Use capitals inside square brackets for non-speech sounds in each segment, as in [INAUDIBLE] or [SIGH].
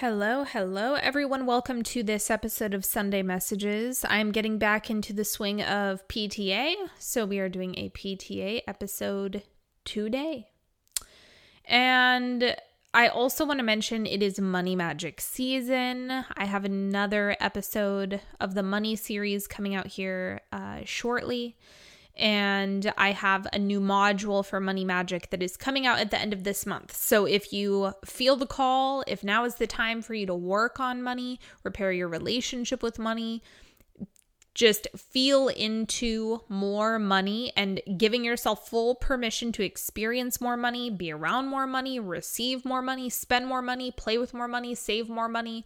Hello, hello, everyone. Welcome to this episode of Sunday Messages. I'm getting back into the swing of PTA, so we are doing a PTA episode today. And I also want to mention it is Money Magic season. I have another episode of the Money series coming out here uh, shortly and I have a new module for Money Magic that is coming out at the end of this month. So if you feel the call, if now is the time for you to work on money, repair your relationship with money, just feel into more money and giving yourself full permission to experience more money, be around more money, receive more money, spend more money, play with more money, save more money,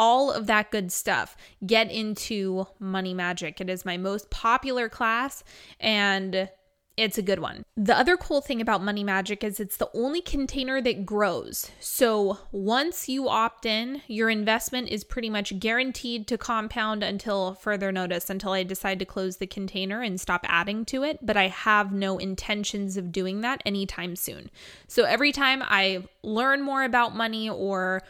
all of that good stuff. Get into Money Magic. It is my most popular class and it's a good one. The other cool thing about Money Magic is it's the only container that grows. So once you opt in, your investment is pretty much guaranteed to compound until further notice, until I decide to close the container and stop adding to it. But I have no intentions of doing that anytime soon. So every time I learn more about money or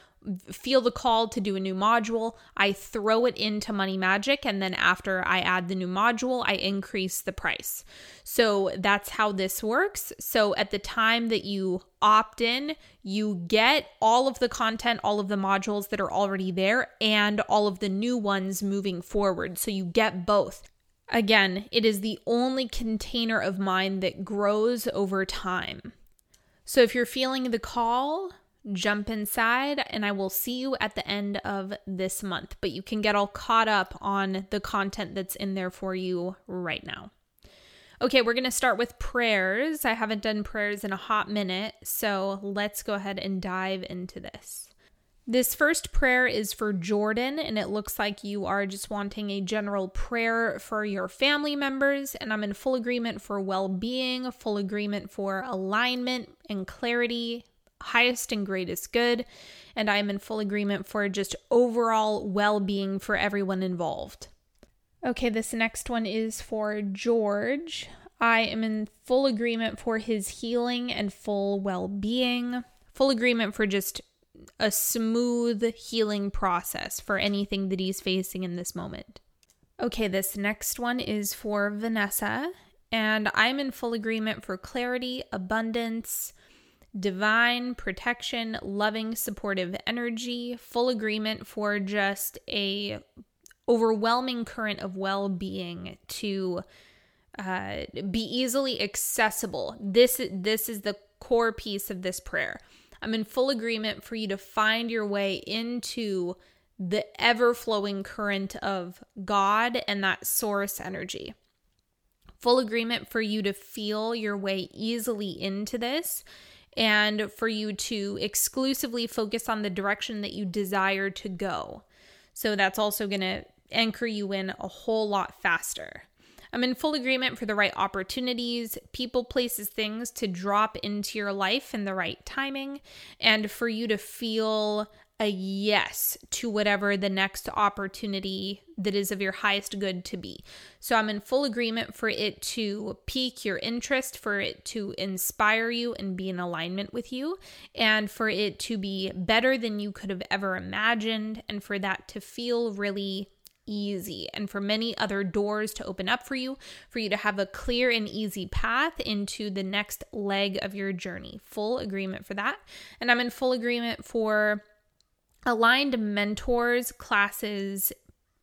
feel the call to do a new module, I throw it into Money Magic, and then after I add the new module, I increase the price. So that's how this works. So at the time that you opt in, you get all of the content, all of the modules that are already there, and all of the new ones moving forward. So you get both. Again, it is the only container of mine that grows over time. So if you're feeling the call, jump inside and I will see you at the end of this month. But you can get all caught up on the content that's in there for you right now. Okay, we're going to start with prayers. I haven't done prayers in a hot minute, so let's go ahead and dive into this. This first prayer is for Jordan, and it looks like you are just wanting a general prayer for your family members. And I'm in full agreement for well being, full agreement for alignment and clarity highest and greatest good, and I am in full agreement for just overall well being for everyone involved. Okay, this next one is for George. I am in full agreement for his healing and full well being, full agreement for just a smooth healing process for anything that he's facing in this moment. Okay, this next one is for Vanessa, and I'm in full agreement for clarity, abundance, divine protection, loving, supportive energy, full agreement for just a overwhelming current of well-being to uh, be easily accessible. This this is the core piece of this prayer. I'm in full agreement for you to find your way into the ever flowing current of God and that source energy. Full agreement for you to feel your way easily into this and for you to exclusively focus on the direction that you desire to go. So that's also going to anchor you in a whole lot faster. I'm in full agreement for the right opportunities, people, places, things to drop into your life in the right timing, and for you to feel a yes to whatever the next opportunity that is of your highest good to be. So I'm in full agreement for it to pique your interest, for it to inspire you and be in alignment with you, and for it to be better than you could have ever imagined, and for that to feel really easy and for many other doors to open up for you, for you to have a clear and easy path into the next leg of your journey. Full agreement for that. And I'm in full agreement for aligned mentors, classes,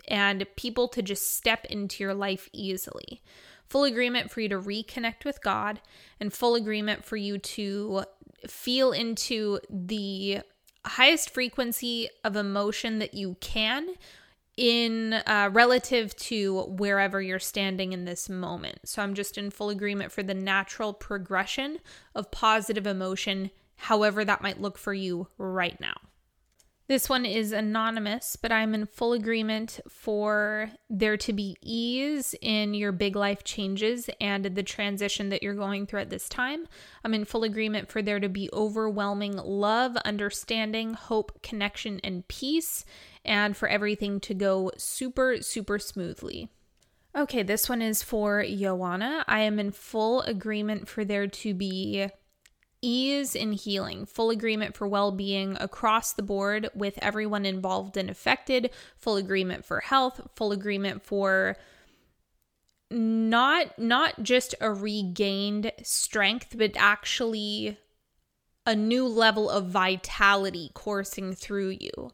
and people to just step into your life easily. Full agreement for you to reconnect with God, and full agreement for you to feel into the highest frequency of emotion that you can in uh, relative to wherever you're standing in this moment. So I'm just in full agreement for the natural progression of positive emotion, however that might look for you right now. This one is anonymous, but I'm in full agreement for there to be ease in your big life changes and the transition that you're going through at this time. I'm in full agreement for there to be overwhelming love, understanding, hope, connection, and peace, and for everything to go super, super smoothly. Okay, this one is for Joanna. I am in full agreement for there to be ease in healing, full agreement for well being across the board with everyone involved and affected, full agreement for health, full agreement for not not just a regained strength but actually a new level of vitality coursing through you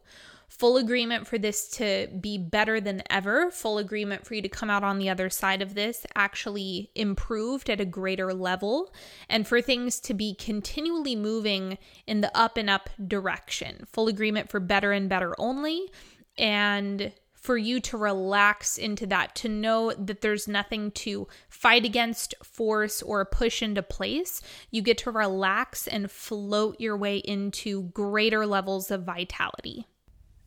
full agreement for this to be better than ever, full agreement for you to come out on the other side of this actually improved at a greater level, and for things to be continually moving in the up and up direction. Full agreement for better and better only, and for you to relax into that, to know that there's nothing to fight against, force, or push into place. You get to relax and float your way into greater levels of vitality.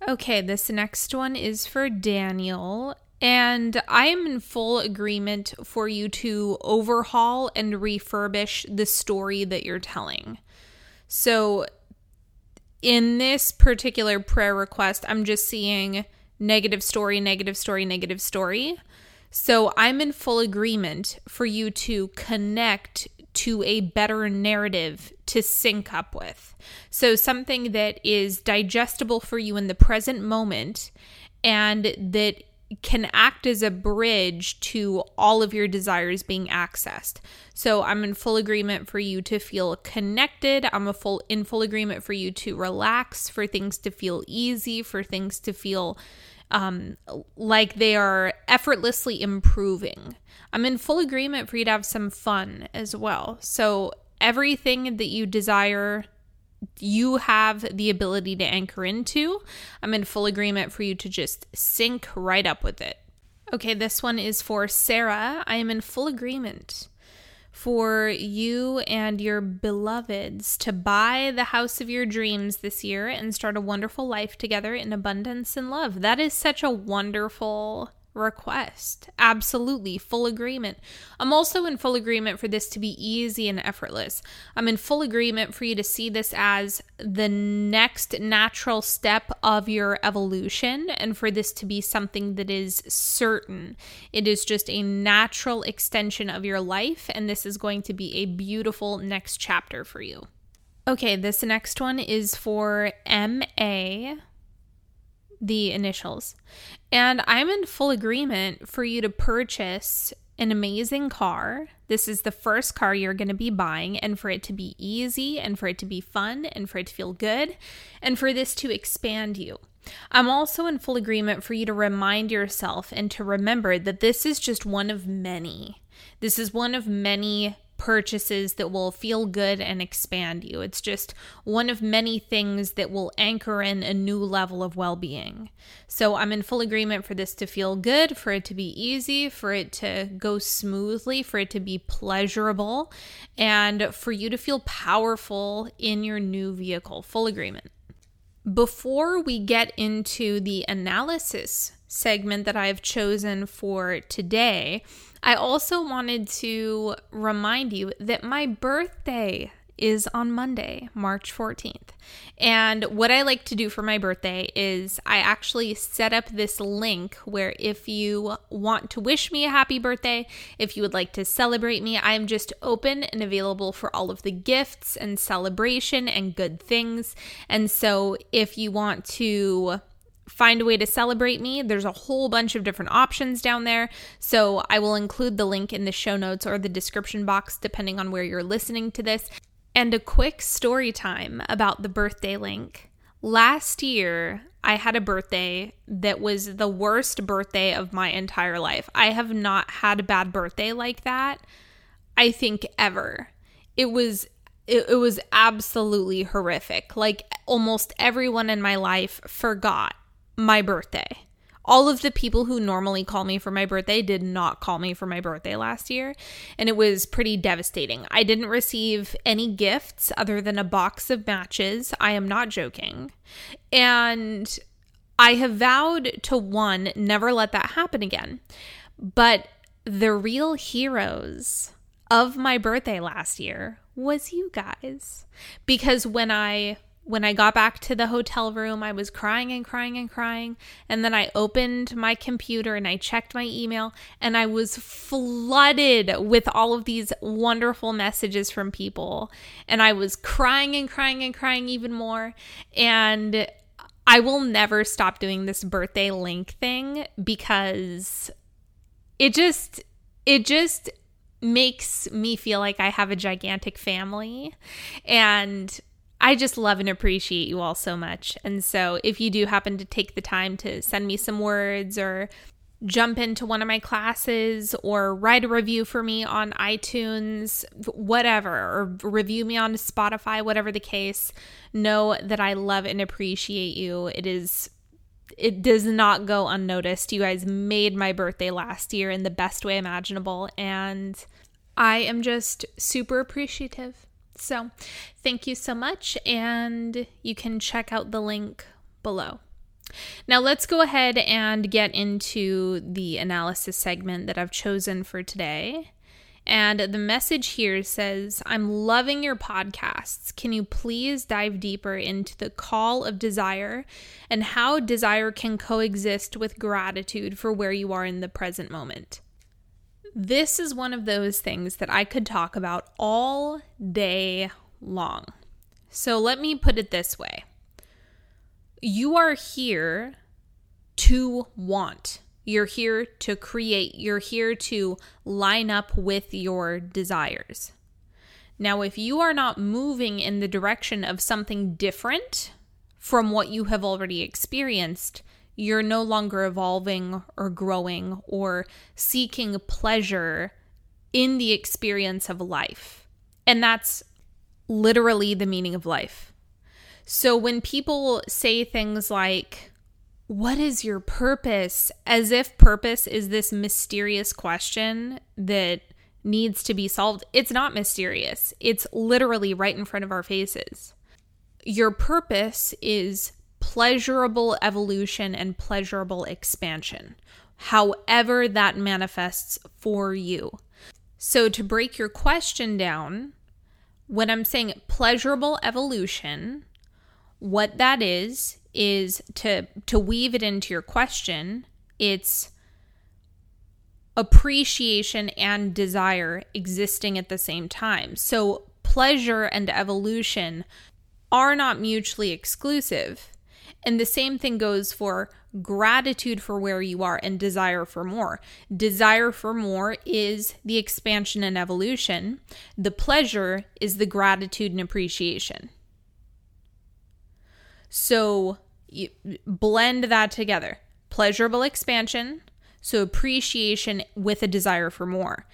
Okay, this next one is for Daniel. And I am in full agreement for you to overhaul and refurbish the story that you're telling. So, in this particular prayer request, I'm just seeing negative story, negative story, negative story. So, I'm in full agreement for you to connect to a better narrative to sync up with. So, something that is digestible for you in the present moment and that can act as a bridge to all of your desires being accessed. So I'm in full agreement for you to feel connected. I'm a full in full agreement for you to relax, for things to feel easy, for things to feel um, like they are effortlessly improving. I'm in full agreement for you to have some fun as well. So, everything that you desire, you have the ability to anchor into. I'm in full agreement for you to just sync right up with it. Okay, this one is for Sarah. I am in full agreement for you and your beloveds to buy the house of your dreams this year and start a wonderful life together in abundance and love. That is such a wonderful request. Absolutely, full agreement. I'm also in full agreement for this to be easy and effortless. I'm in full agreement for you to see this as the next natural step of your evolution and for this to be something that is certain. It is just a natural extension of your life, and this is going to be a beautiful next chapter for you. Okay, this next one is for MA the initials. And I'm in full agreement for you to purchase an amazing car. This is the first car you're going to be buying, and for it to be easy, and for it to be fun, and for it to feel good, and for this to expand you. I'm also in full agreement for you to remind yourself and to remember that this is just one of many. This is one of many purchases that will feel good and expand you. It's just one of many things that will anchor in a new level of well being. So I'm in full agreement for this to feel good, for it to be easy, for it to go smoothly, for it to be pleasurable, and for you to feel powerful in your new vehicle. Full agreement. Before we get into the analysis segment that I've chosen for today, I also wanted to remind you that my birthday is on Monday, March 14th. And what I like to do for my birthday is I actually set up this link where if you want to wish me a happy birthday, if you would like to celebrate me, I am just open and available for all of the gifts and celebration and good things. And so if you want to find a way to celebrate me, there's a whole bunch of different options down there. So I will include the link in the show notes or the description box, depending on where you're listening to this. And a quick story time about the birthday link. Last year, I had a birthday that was the worst birthday of my entire life. I have not had a bad birthday like that, I think, ever. It was it, it was absolutely horrific. Like almost everyone in my life forgot my birthday. All of the people who normally call me for my birthday did not call me for my birthday last year, and it was pretty devastating. I didn't receive any gifts other than a box of matches. I am not joking. And I have vowed to one, never let that happen again. But the real heroes of my birthday last year was you guys. Because when I when I got back to the hotel room, I was crying and crying and crying. And then I opened my computer and I checked my email, and I was flooded with all of these wonderful messages from people. And I was crying and crying and crying even more. And I will never stop doing this birthday link thing because it just, it just, makes me feel like I have a gigantic family. And I just love and appreciate you all so much. And so, if you do happen to take the time to send me some words or jump into one of my classes or write a review for me on iTunes, whatever, or review me on Spotify, whatever the case, know that I love and appreciate you. It is it does not go unnoticed. You guys made my birthday last year in the best way imaginable and I am just super appreciative. So, thank you so much, and you can check out the link below. Now, let's go ahead and get into the analysis segment that I've chosen for today. And the message here says, I'm loving your podcasts. Can you please dive deeper into the call of desire and how desire can coexist with gratitude for where you are in the present moment? This is one of those things that I could talk about all day long. So let me put it this way you are here to want. You're here to create. You're here to line up with your desires. Now, if you are not moving in the direction of something different from what you have already experienced, you're no longer evolving or growing or seeking pleasure in the experience of life. And that's literally the meaning of life. So when people say things like, What is your purpose? as if purpose is this mysterious question that needs to be solved, it's not mysterious. It's literally right in front of our faces. Your purpose is pleasurable evolution and pleasurable expansion, however that manifests for you. So, to break your question down, when I'm saying pleasurable evolution, what that is is to to weave it into your question, it's appreciation and desire existing at the same time. So, pleasure and evolution are not mutually exclusive. And the same thing goes for gratitude for where you are and desire for more. Desire for more is the expansion and evolution, the pleasure is the gratitude and appreciation. So you blend that together pleasurable expansion, so appreciation with a desire for more.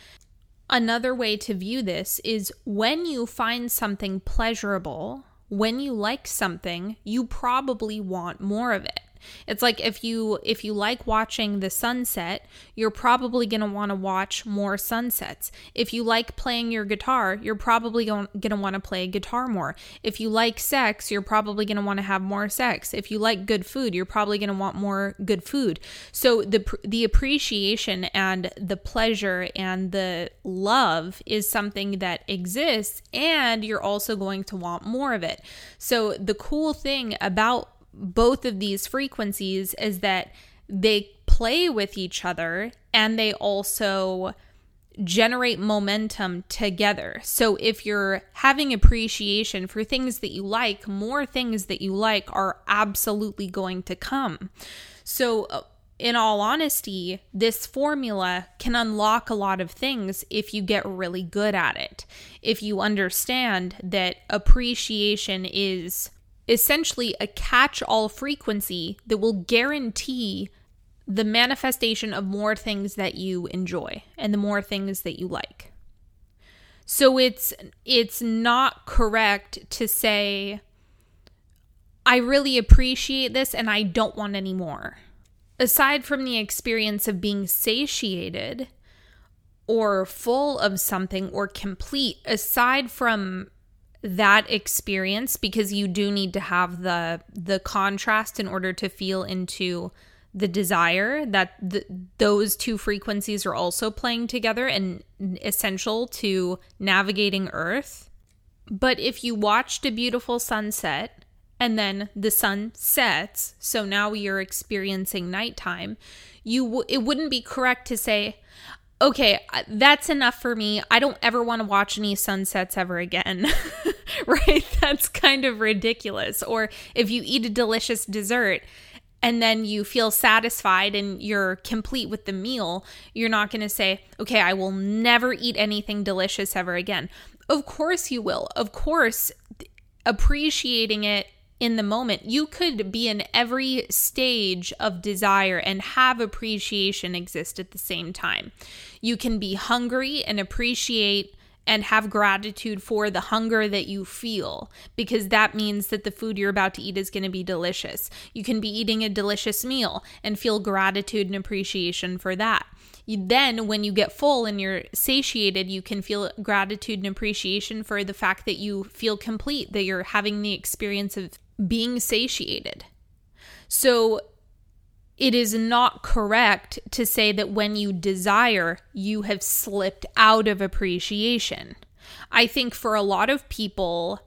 Another way to view this is when you find something pleasurable when you like something, you probably want more of it. It's like if you if you like watching the sunset, you're probably going to want to watch more sunsets. If you like playing your guitar, you're probably going to want to play guitar more. If you like sex, you're probably going to want to have more sex. If you like good food, you're probably going to want more good food. So the the appreciation and the pleasure and the love is something that exists and you're also going to want more of it. So the cool thing about both of these frequencies is that they play with each other and they also generate momentum together. So if you're having appreciation for things that you like, more things that you like are absolutely going to come. So uh, in all honesty, this formula can unlock a lot of things if you get really good at it. If you understand that appreciation is essentially a catch all frequency that will guarantee the manifestation of more things that you enjoy and the more things that you like. So it's it's not correct to say I really appreciate this and I don't want any more. Aside from the experience of being satiated or full of something or complete, aside from that experience because you do need to have the the contrast in order to feel into the desire that the, those two frequencies are also playing together and essential to navigating earth. But if you watched a beautiful sunset and then the sun sets, so now you're experiencing nighttime, you w- it wouldn't be correct to say, okay, that's enough for me. I don't ever want to watch any sunsets ever again. [LAUGHS] right? That's kind of ridiculous. Or if you eat a delicious dessert and then you feel satisfied and you're complete with the meal, you're not going to say, okay, I will never eat anything delicious ever again. Of course you will. Of course, appreciating it in the moment. You could be in every stage of desire and have appreciation exist at the same time. You can be hungry and appreciate and have gratitude for the hunger that you feel because that means that the food you're about to eat is going to be delicious. You can be eating a delicious meal and feel gratitude and appreciation for that. You, then, when you get full and you're satiated, you can feel gratitude and appreciation for the fact that you feel complete, that you're having the experience of being satiated. So it is not correct to say that when you desire, you have slipped out of appreciation. I think for a lot of people,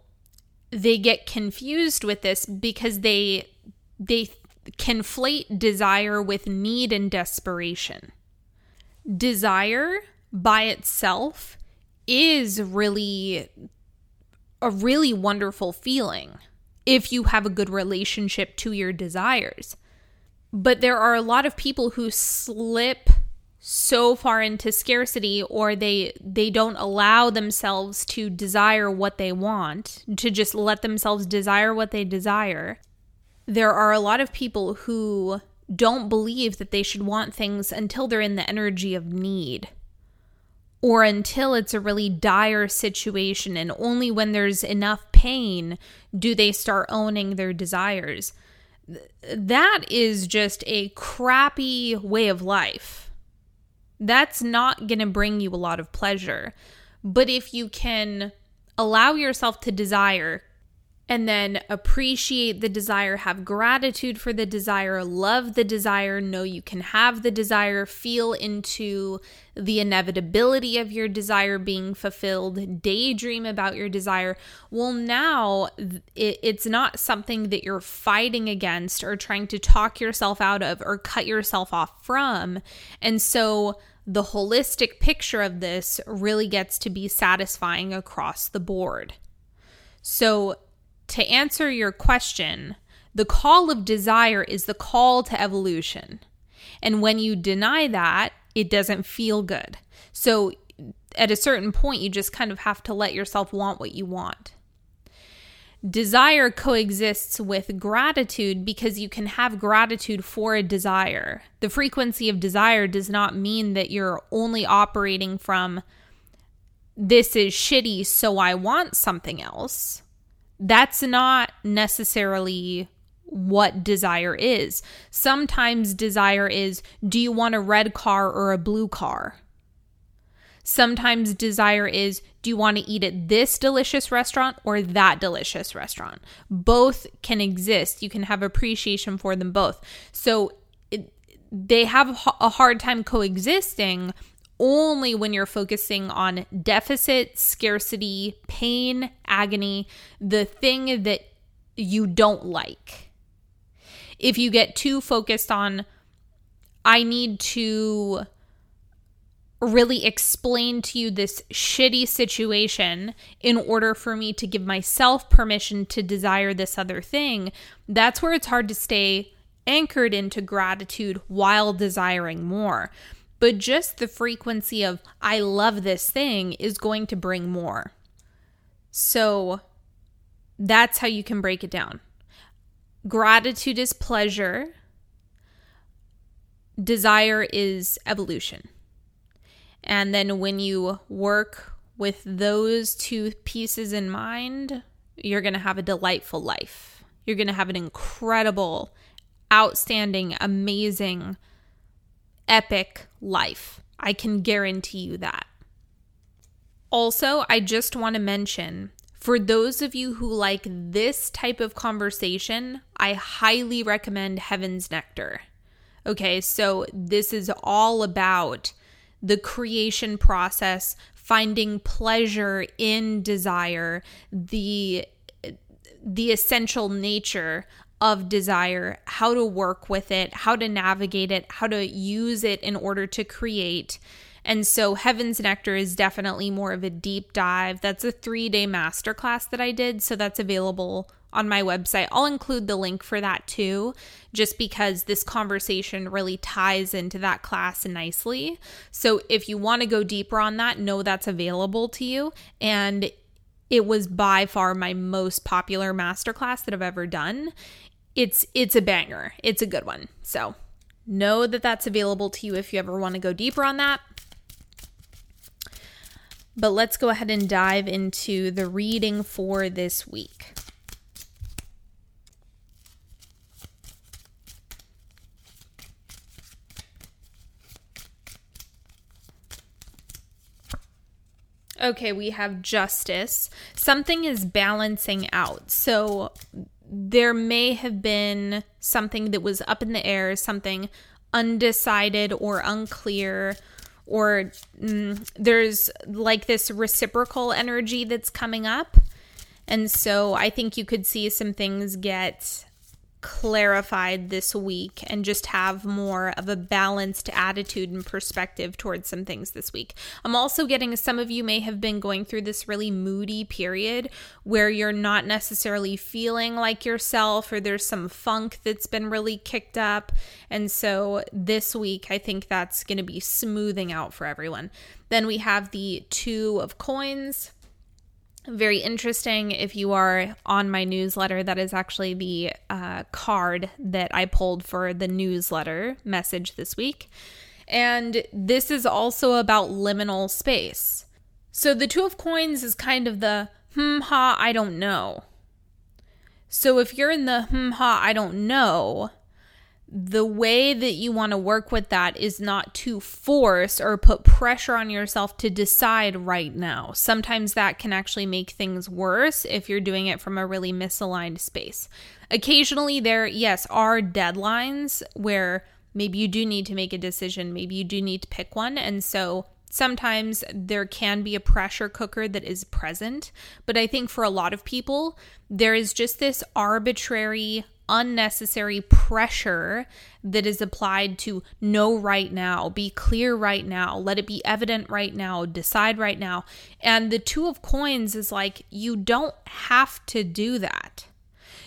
they get confused with this because they they conflate desire with need and desperation. Desire by itself is really a really wonderful feeling if you have a good relationship to your desires. But there are a lot of people who slip so far into scarcity or they they don't allow themselves to desire what they want, to just let themselves desire what they desire. There are a lot of people who don't believe that they should want things until they're in the energy of need or until it's a really dire situation. And only when there's enough pain do they start owning their desires. That is just a crappy way of life. That's not going to bring you a lot of pleasure. But if you can allow yourself to desire and then appreciate the desire, have gratitude for the desire, love the desire, know you can have the desire, feel into the inevitability of your desire being fulfilled, daydream about your desire. Well, now it's not something that you're fighting against or trying to talk yourself out of or cut yourself off from. And so, the holistic picture of this really gets to be satisfying across the board. So, to answer your question, the call of desire is the call to evolution. And when you deny that, it doesn't feel good. So at a certain point, you just kind of have to let yourself want what you want. Desire coexists with gratitude because you can have gratitude for a desire. The frequency of desire does not mean that you're only operating from this is shitty, so I want something else that's not necessarily what desire is. Sometimes desire is do you want a red car or a blue car? Sometimes desire is do you want to eat at this delicious restaurant or that delicious restaurant? Both can exist. You can have appreciation for them both. So it, they have a hard time coexisting only when you're focusing on deficit, scarcity, pain, agony, the thing that you don't like. If you get too focused on, I need to really explain to you this shitty situation in order for me to give myself permission to desire this other thing, that's where it's hard to stay anchored into gratitude while desiring more but just the frequency of I love this thing is going to bring more. So that's how you can break it down. Gratitude is pleasure, desire is evolution. And then when you work with those two pieces in mind, you're going to have a delightful life. You're going to have an incredible, outstanding, amazing epic life. I can guarantee you that. Also, I just want to mention for those of you who like this type of conversation, I highly recommend Heaven's Nectar. Okay, so this is all about the creation process, finding pleasure in desire, the the essential nature of desire, how to work with it, how to navigate it, how to use it in order to create. And so, Heaven's Nectar is definitely more of a deep dive. That's a three day masterclass that I did. So, that's available on my website. I'll include the link for that too, just because this conversation really ties into that class nicely. So, if you want to go deeper on that, know that's available to you. And it was by far my most popular masterclass that I've ever done. It's it's a banger. It's a good one. So, know that that's available to you if you ever want to go deeper on that. But let's go ahead and dive into the reading for this week. Okay, we have justice. Something is balancing out. So there may have been something that was up in the air, something undecided or unclear, or mm, there's like this reciprocal energy that's coming up. And so I think you could see some things get clarified this week and just have more of a balanced attitude and perspective towards some things this week. I'm also getting some of you may have been going through this really moody period where you're not necessarily feeling like yourself or there's some funk that's been really kicked up. And so this week, I think that's going to be smoothing out for everyone. Then we have the Two of Coins very interesting. If you are on my newsletter that is actually the uh, card that i pulled for the newsletter message this week. And this is also about liminal space. So the two of coins is kind of the hmm ha i don't know. So if you're in the hmm ha i don't know the way that you want to work with that is not to force or put pressure on yourself to decide right now. Sometimes that can actually make things worse if you're doing it from a really misaligned space. Occasionally, there, yes, are deadlines where maybe you do need to make a decision, maybe you do need to pick one. And so sometimes there can be a pressure cooker that is present. But I think for a lot of people, there is just this arbitrary unnecessary pressure that is applied to know right now, be clear right now, let it be evident right now, decide right now. And the Two of Coins is like, you don't have to do that.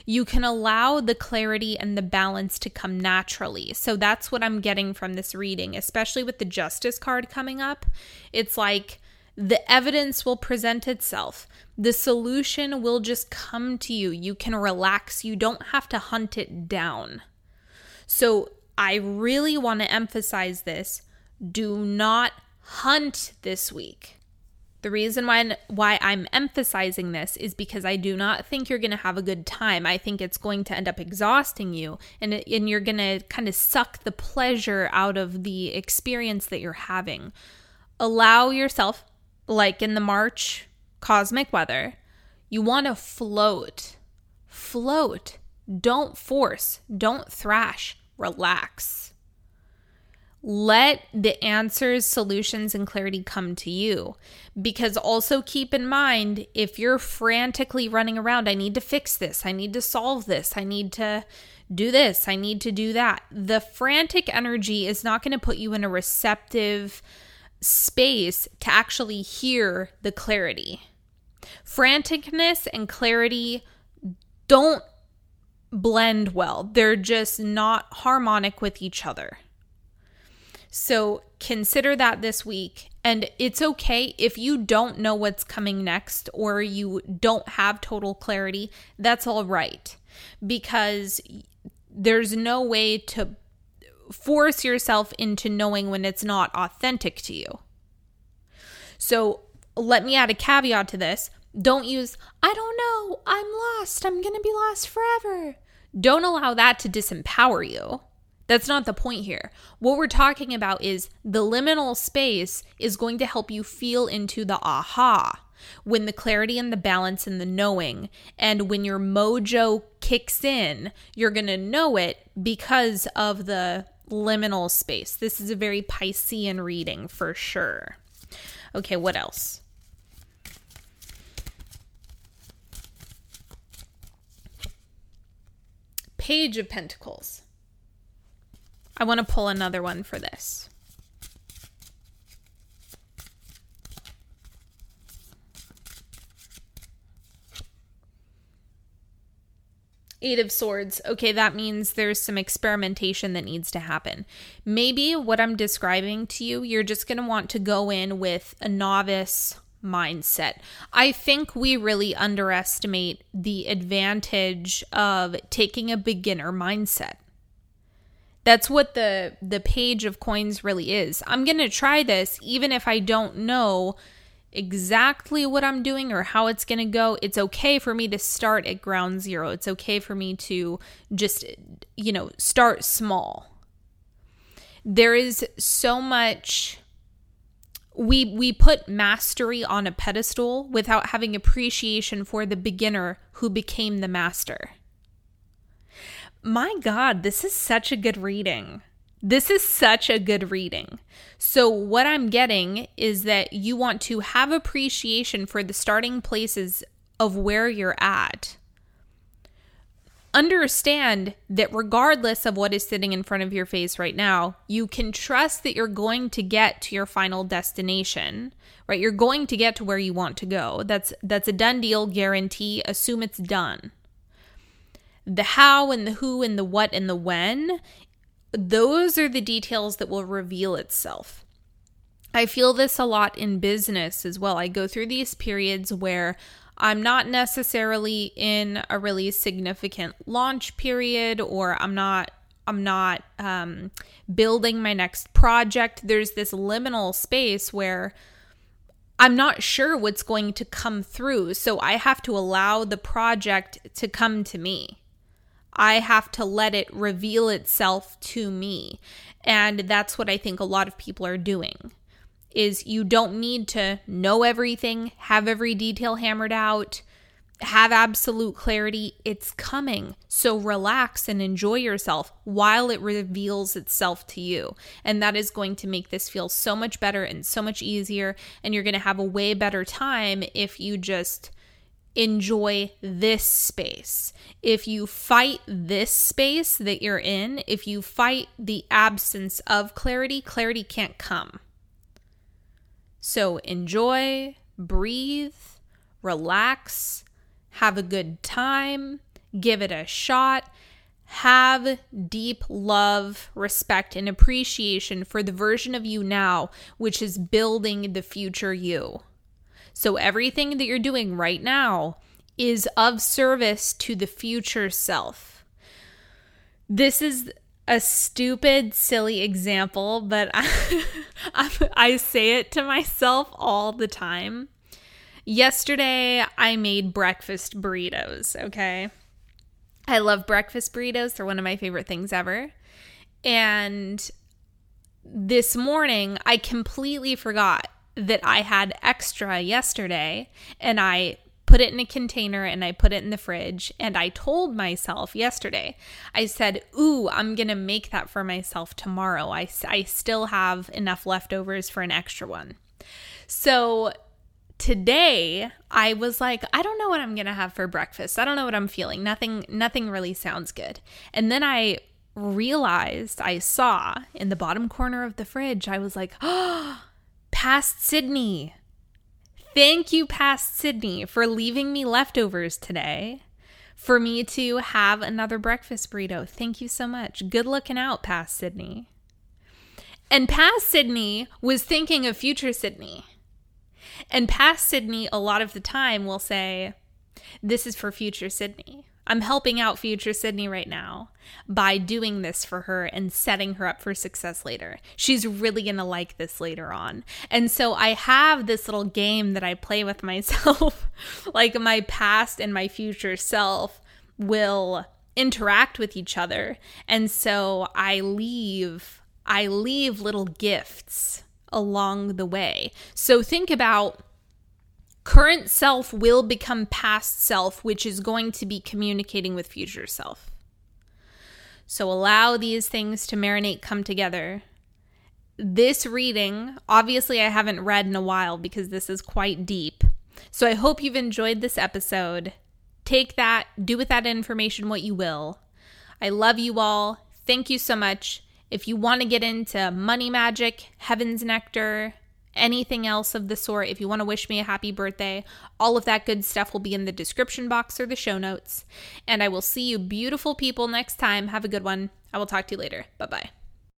You can allow the clarity and the balance to come naturally. So that's what I'm getting from this reading, especially with the Justice card coming up. It's like, the evidence will present itself. The solution will just come to you. You can relax. You don't have to hunt it down. So, I really want to emphasize this. Do not hunt this week. The reason why why I'm emphasizing this is because I do not think you're going to have a good time. I think it's going to end up exhausting you and and you're going to kind of suck the pleasure out of the experience that you're having. Allow yourself like in the March cosmic weather, you want to float. Float. Don't force. Don't thrash. Relax. Let the answers, solutions, and clarity come to you. Because also keep in mind if you're frantically running around, I need to fix this, I need to solve this, I need to do this, I need to do that. The frantic energy is not going to put you in a receptive, space to actually hear the clarity. Franticness and clarity don't blend well, they're just not harmonic with each other. So consider that this week. And it's okay if you don't know what's coming next or you don't have total clarity. That's all right. Because there's no way to force yourself into knowing when it's not authentic to you. So let me add a caveat to this. Don't use, I don't know, I'm lost, I'm to be lost forever. Don't allow that to disempower you. That's not the point here. What we're talking about is the liminal space is going to help you feel into the aha when the clarity and the balance and the knowing. And when your mojo kicks in, you're going to know it because of the liminal space. This is a very Piscean reading for sure. Okay, what else? Page of Pentacles. I want to pull another one for this. Eight of Swords. Okay, that means there's some experimentation that needs to happen. Maybe what I'm describing to you, you're just going to want to go in with a novice mindset. I think we really underestimate the advantage of taking a beginner mindset. That's what the the page of coins really is. I'm going to try this even if I don't know exactly what I'm doing or how it's going to go. It's okay for me to start at ground zero. It's okay for me to just you know, start small. There is so much we we put mastery on a pedestal without having appreciation for the beginner who became the master. My god, this is such a good reading. This is such a good reading. So, what I'm getting is that you want to have appreciation for the starting places of where you're at understand that regardless of what is sitting in front of your face right now, you can trust that you're going to get to your final destination, right? You're going to get to where you want to go. That's that's a done deal guarantee. Assume it's done. The how and the who and the what and the when, those are the details that will reveal itself. I feel this a lot in business as well. I go through these periods where I'm not necessarily in a really significant launch period or I'm not I'm not um, building my next project. There's this liminal space where I'm not sure what's going to come through. So I have to allow the project to come to me. I have to let it reveal itself to me. And that's what I think a lot of people are doing is you don't need to know everything, have every detail hammered out, have absolute clarity. It's coming. So relax and enjoy yourself while it reveals itself to you. And that is going to make this feel so much better and so much easier. And you're going to have a way better time if you just enjoy this space. If you fight this space that you're in, if you fight the absence of clarity, clarity can't come. So enjoy, breathe, relax, have a good time, give it a shot. Have deep love, respect, and appreciation for the version of you now, which is building the future you. So, everything that you're doing right now is of service to the future self. This is a stupid, silly example, but [LAUGHS] I, I, say it to myself all the time. Yesterday, I made breakfast burritos, okay? I love breakfast burritos, they're one of my favorite things ever. And this morning, I completely forgot that I had extra yesterday and I put it in a container and I put it in the fridge. And I told myself yesterday, I said, Ooh, I'm going to make that for myself tomorrow. I, I still have enough leftovers for an extra one. So today I was like, I don't know what I'm going to have for breakfast. I don't know what I'm feeling. Nothing, nothing really sounds good. And then I realized, I saw in the bottom corner of the fridge, I was like, [GASPS] oh, past Sydney. Thank you, past Sydney, for leaving me leftovers today for me to have another breakfast burrito. Thank you so much. Good looking out, past Sydney. And past Sydney was thinking of future Sydney. And past Sydney, a lot of the time, will say, This is for future Sydney. I'm helping out future Sydney right now by doing this for her and setting her up for success later. She's really going to like this later on. And so I have this little game that I play with [LAUGHS] myself, like my past and my future self will interact with each other. And so I leave I leave little gifts along the way. So think about Current self will become past self, which is going to be communicating with future self. So allow these things to marinate, come together. This reading, obviously, I haven't read in a while because this is quite deep. So I hope you've enjoyed this episode. Take that, do with that information what you will. I love you all. Thank you so much. If you want to get into money magic, heaven's nectar, anything else of the sort, if you want to wish me a happy birthday, all of that good stuff will be in the description box or the show notes. And I will see you beautiful people next time. Have a good one. I will talk to you later. Bye bye.